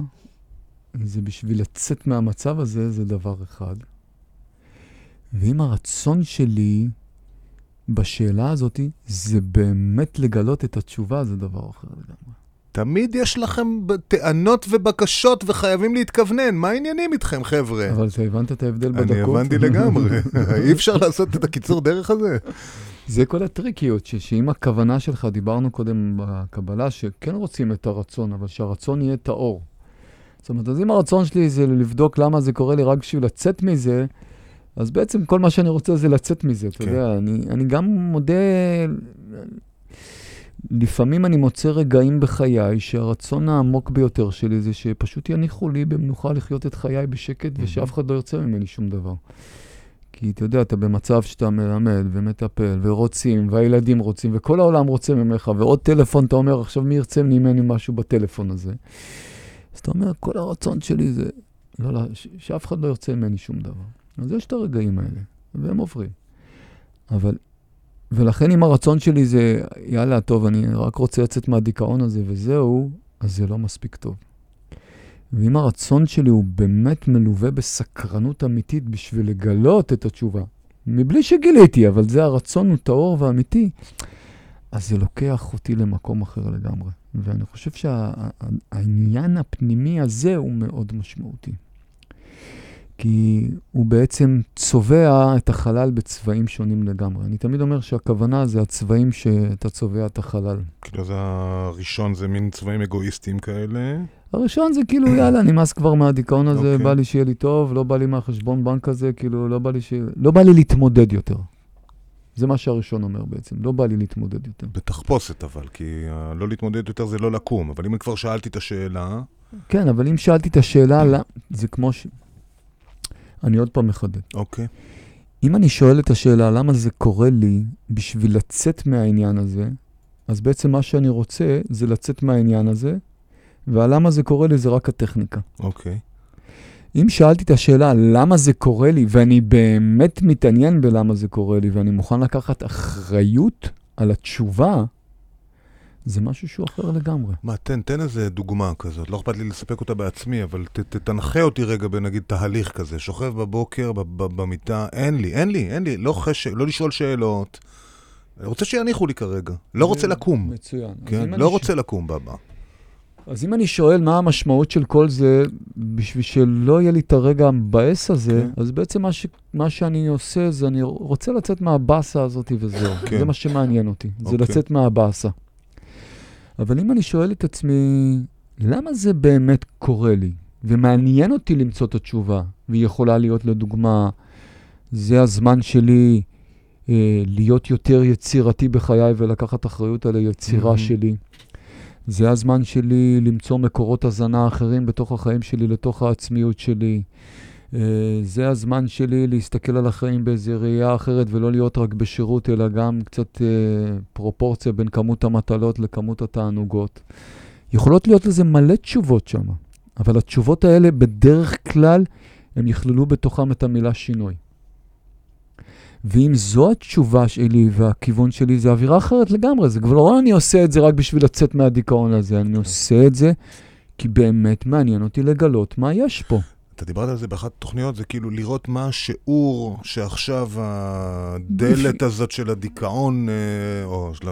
זה בשביל לצאת מהמצב הזה, זה דבר אחד. ואם הרצון שלי בשאלה הזאת, זה באמת לגלות את התשובה, זה דבר אחר לגמרי. תמיד יש לכם טענות ובקשות וחייבים להתכוונן, מה העניינים איתכם, חבר'ה? אבל אתה הבנת את ההבדל בדקות? אני הבנתי לגמרי. (laughs) אי אפשר לעשות את הקיצור דרך הזה? זה כל הטריקיות, ש- שאם הכוונה שלך, דיברנו קודם בקבלה, שכן רוצים את הרצון, אבל שהרצון יהיה טהור. זאת אומרת, אז אם הרצון שלי זה לבדוק למה זה קורה לי רק בשביל לצאת מזה, אז בעצם כל מה שאני רוצה זה לצאת מזה, אתה כן. יודע. אני, אני גם מודה, לפעמים אני מוצא רגעים בחיי שהרצון העמוק ביותר שלי זה שפשוט יניחו לי במנוחה לחיות את חיי בשקט ושאף אחד לא ירצה ממני שום דבר. כי אתה יודע, אתה במצב שאתה מלמד ומטפל ורוצים, והילדים רוצים, וכל העולם רוצה ממך, ועוד טלפון, אתה אומר, עכשיו מי ירצה ממני משהו בטלפון הזה? אז אתה אומר, כל הרצון שלי זה, לא, לא, ש- שאף אחד לא ירצה ממני שום דבר. אז יש את הרגעים האלה, והם עוברים. אבל, ולכן אם הרצון שלי זה, יאללה, טוב, אני רק רוצה לצאת מהדיכאון הזה וזהו, אז זה לא מספיק טוב. ואם הרצון שלי הוא באמת מלווה בסקרנות אמיתית בשביל לגלות את התשובה, מבלי שגיליתי, אבל זה הרצון הוא טהור ואמיתי, אז זה לוקח אותי למקום אחר לגמרי. ואני חושב שהעניין הפנימי הזה הוא מאוד משמעותי. כי הוא בעצם צובע את החלל בצבעים שונים לגמרי. אני תמיד אומר שהכוונה זה הצבעים שאתה צובע את החלל. כאילו זה הראשון, זה מין צבעים אגואיסטיים כאלה. הראשון זה כאילו, יאללה, נמאס כבר מהדיכאון הזה, אוקיי. בא לי שיהיה לי טוב, לא בא לי מהחשבון בנק הזה, כאילו, לא בא לי ש... לא בא לי להתמודד יותר. זה מה שהראשון אומר בעצם, לא בא לי להתמודד יותר. בתחפושת אבל, כי uh, לא להתמודד יותר זה לא לקום. אבל אם כבר שאלתי את השאלה, כן, אבל אם שאלתי את השאלה, למה- זה כמו ש... אני עוד פעם מחדד. אוקיי. אם אני שואל את השאלה למה זה קורה לי בשביל לצאת מהעניין הזה, אז בעצם מה שאני רוצה זה לצאת מהעניין הזה, והלמה זה קורה לי זה רק הטכניקה. אוקיי. אם שאלתי את השאלה למה זה קורה לי, ואני באמת מתעניין בלמה זה קורה לי, ואני מוכן לקחת אחריות על התשובה, זה משהו שהוא אחר לגמרי. מה, תן, תן איזה דוגמה כזאת. לא אכפת לי לספק אותה בעצמי, אבל ת, ת, תנחה אותי רגע בנגיד תהליך כזה. שוכב בבוקר, ב, ב, במיטה, אין לי, אין לי, אין לי, לא חשק, לא לשאול שאלות. רוצה שיניחו לי כרגע. לא רוצה לקום. מצוין. כן? לא אני ש- רוצה לקום, בבא. אז אם אני שואל מה המשמעות של כל זה, בשביל שלא יהיה לי את הרגע המבאס הזה, כן. אז בעצם מה, ש... מה שאני עושה זה אני רוצה לצאת מהבאסה הזאת וזהו. כן. זה מה שמעניין אותי, זה אוקיי. לצאת מהבאסה. אבל אם אני שואל את עצמי, למה זה באמת קורה לי? ומעניין אותי למצוא את התשובה, והיא יכולה להיות לדוגמה, זה הזמן שלי אה, להיות יותר יצירתי בחיי ולקחת אחריות על היצירה מהמם. שלי. זה הזמן שלי למצוא מקורות הזנה אחרים בתוך החיים שלי, לתוך העצמיות שלי. אה, זה הזמן שלי להסתכל על החיים באיזו ראייה אחרת ולא להיות רק בשירות, אלא גם קצת אה, פרופורציה בין כמות המטלות לכמות התענוגות. יכולות להיות לזה מלא תשובות שם, אבל התשובות האלה בדרך כלל הם יכללו בתוכם את המילה שינוי. ואם זו התשובה שלי והכיוון שלי, זה אווירה אחרת לגמרי. זה כבר לא אני עושה את זה רק בשביל לצאת מהדיכאון הזה, אני עושה את זה כי באמת מעניין אותי לגלות מה יש פה. אתה דיברת על זה באחת התוכניות, זה כאילו לראות מה השיעור שעכשיו הדלת (laughs) הזאת של הדיכאון, אה, או של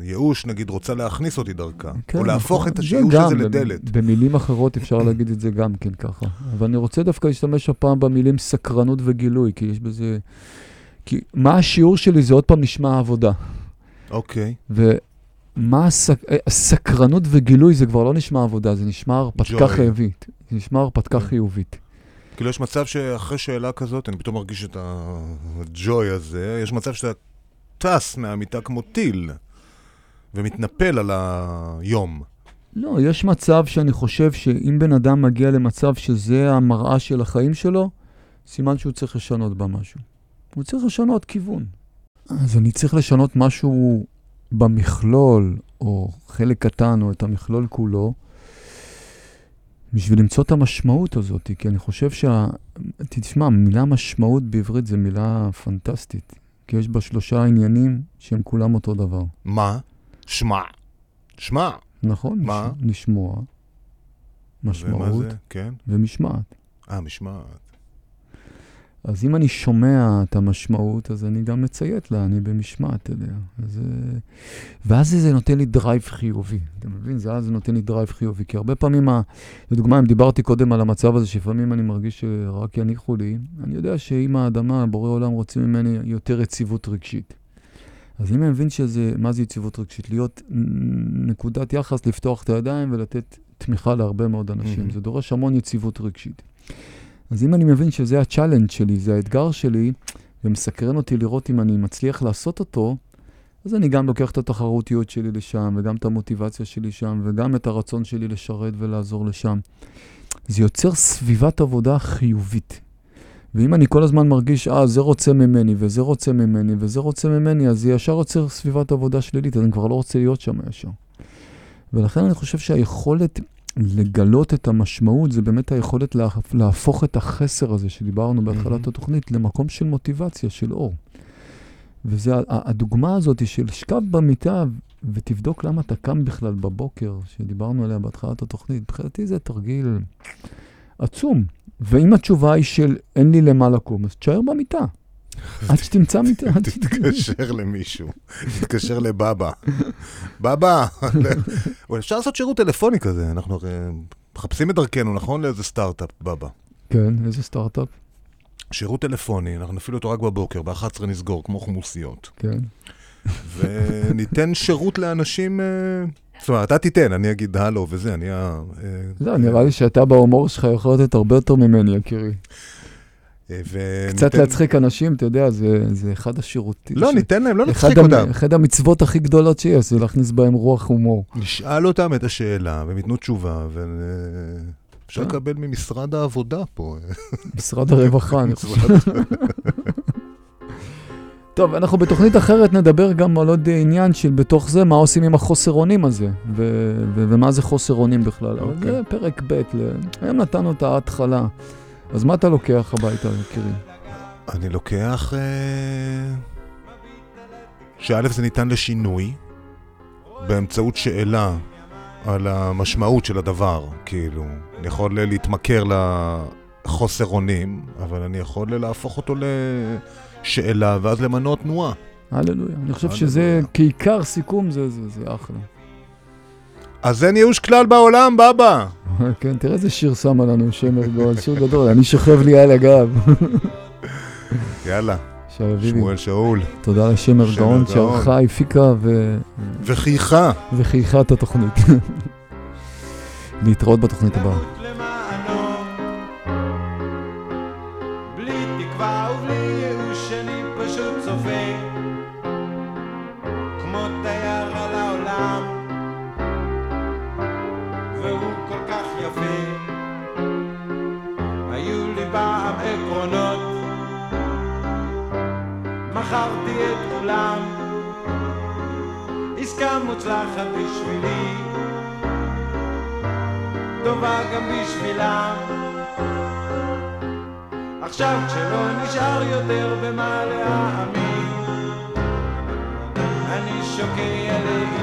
הייאוש, נגיד, רוצה להכניס אותי דרכה. כן, או להפוך נכון. את גם, הזה לדלת. במילים אחרות אפשר (clears throat) להגיד את זה גם כן ככה. אבל אני רוצה דווקא להשתמש הפעם במילים סקרנות וגילוי, כי יש בזה... כי מה השיעור שלי זה עוד פעם נשמע עבודה. אוקיי. ומה הסק... אה, הסקרנות וגילוי זה כבר לא נשמע עבודה, זה נשמע הרפתקה Joy. זה נשמע הרפתקה כן. חיובית. כאילו יש מצב שאחרי שאלה כזאת, אני פתאום מרגיש את הג'וי הזה, יש מצב שאתה טס מהמיטה כמו טיל, ומתנפל על היום. לא, יש מצב שאני חושב שאם בן אדם מגיע למצב שזה המראה של החיים שלו, סימן שהוא צריך לשנות בה משהו. הוא צריך לשנות כיוון. אז אני צריך לשנות משהו במכלול, או חלק קטן, או את המכלול כולו, בשביל למצוא את המשמעות הזאת, כי אני חושב שה... תשמע, המילה משמעות בעברית זו מילה פנטסטית, כי יש בה שלושה עניינים שהם כולם אותו דבר. מה? שמע. שמע. נכון? מה? לש- לשמוע, ומה משמעות זה? כן. ומשמעת. אה, משמעת. אז אם אני שומע את המשמעות, אז אני גם מציית לה, אני במשמעת אליה. אז, אה, ואז זה נותן לי drive חיובי. אתה מבין? זה אז נותן לי drive חיובי. כי הרבה פעמים, ה- לדוגמה, אם דיברתי קודם על המצב הזה, שלפעמים אני מרגיש שרק יניחו לי, אני יודע שאם האדמה, בורא עולם רוצים ממני יותר יציבות רגשית. אז אם אני מבין שזה, מה זה יציבות רגשית? להיות נקודת יחס, לפתוח את הידיים ולתת תמיכה להרבה מאוד אנשים. מהמם. זה דורש המון יציבות רגשית. אז אם אני מבין שזה ה challenge שלי, זה האתגר שלי, ומסקרן אותי לראות אם אני מצליח לעשות אותו, אז אני גם לוקח את התחרותיות שלי לשם, וגם את המוטיבציה שלי שם, וגם את הרצון שלי לשרת ולעזור לשם. זה יוצר סביבת עבודה חיובית. ואם אני כל הזמן מרגיש, אה, זה רוצה ממני, וזה רוצה ממני, וזה רוצה ממני, אז זה ישר יוצר סביבת עבודה שלילית, אז אני כבר לא רוצה להיות שם ישר. ולכן אני חושב שהיכולת לגלות את המשמעות זה באמת היכולת לה, להפוך את החסר הזה שדיברנו בהתחלת מהמם. התוכנית למקום של מוטיבציה, של אור. וזה הדוגמה הזאת של שכב במיטה ותבדוק למה אתה קם בכלל בבוקר, שדיברנו עליה בהתחלת התוכנית. מבחינתי זה תרגיל עצום. ואם התשובה היא של אין לי למה לקום, אז תשאר במיטה. עד שתמצא מיטה. תתקשר למישהו, תתקשר לבבא. בבא, אפשר לעשות שירות טלפוני כזה, אנחנו מחפשים את דרכנו, נכון? לאיזה סטארט-אפ, בבא. כן, איזה סטארט-אפ, שירות טלפוני, אנחנו נפעיל אותו רק בבוקר, ב-11 נסגור, כמו חומוסיות. כן. וניתן שירות לאנשים... אה, זאת אומרת, אתה תיתן, אני אגיד הלו וזה, אני ה... אה, לא, נראה לי שאתה בהומור שלך יכול לתת הרבה יותר ממני, יקירי. אה, קצת וניתן- להצחיק אנשים, אתה יודע, זה זה אחד השירותים. לא, ש- ניתן להם, לא נצחיק המ- אותם. אחד המצוות הכי גדולות שיש, זה להכניס בהם רוח הומור. נשאל אותם את השאלה, והם ייתנו תשובה, ואפשר כן. לקבל ממשרד העבודה פה. משרד הרווחה, אני חושב. (laughs) טוב, אנחנו בתוכנית אחרת נדבר גם על עוד עניין של בתוך זה, מה עושים עם החוסר אונים הזה, ו- ו- ומה זה חוסר אונים בכלל. אבל אוקיי. זה פרק ב', ל- היום נתנו את ההתחלה. אז מה אתה לוקח הביתה, יקירי? אני לוקח... אה, שא' זה ניתן לשינוי באמצעות שאלה על המשמעות של הדבר, כאילו. אני יכול להתמכר לחוסר אונים, אבל אני יכול להפוך אותו לשאלה ואז למנוע תנועה. הללויה. אני חושב. שזה כעיקר סיכום, זה, זה, זה אחלה. אז אין ייאוש כלל בעולם, בבא! (laughs) כן, תראה איזה שיר שמה לנו שמר גול, שיר גדול, אני שוכב לי על הגב. (laughs) יאללה, שמואל שאול. תודה לשמר שמר גאון גאון. שערכה, הפיקה ו... וחייכה. וחייכה את התוכנית. (laughs) להתראות בתוכנית הבאה. מכרתי את כולם. עסקה מוצלחת בשבילי. טובה גם בשבילם עכשיו כשלא נשאר יותר במה להאמין אני שוקע לעיתים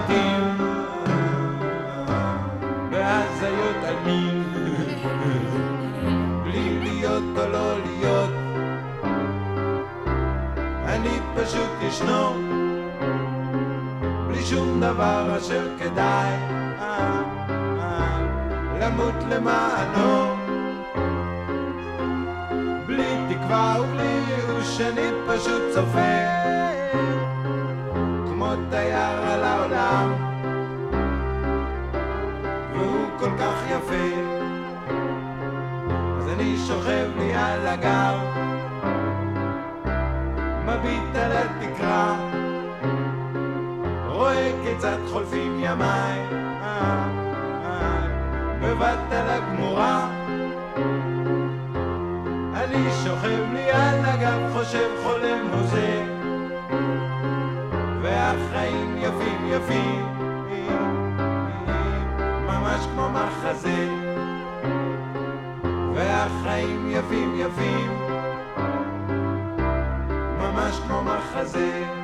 פשוט ישנו בלי שום דבר אשר כדאי. למות למענו. בלי תקווה ובלי ייאוש אני פשוט צופה כמו תייר על העולם. והוא כל כך יפה. אז אני שוכב לי על הגב מביט על התקרה. רואה כיצד חולפים ימיי. בבת על הגמורה. אני שוכב לי על הגב חושב חולם הוזה. והחיים יפים יפים. ממש כמו מחזה. והחיים יפים יפים ממש כמו מחזה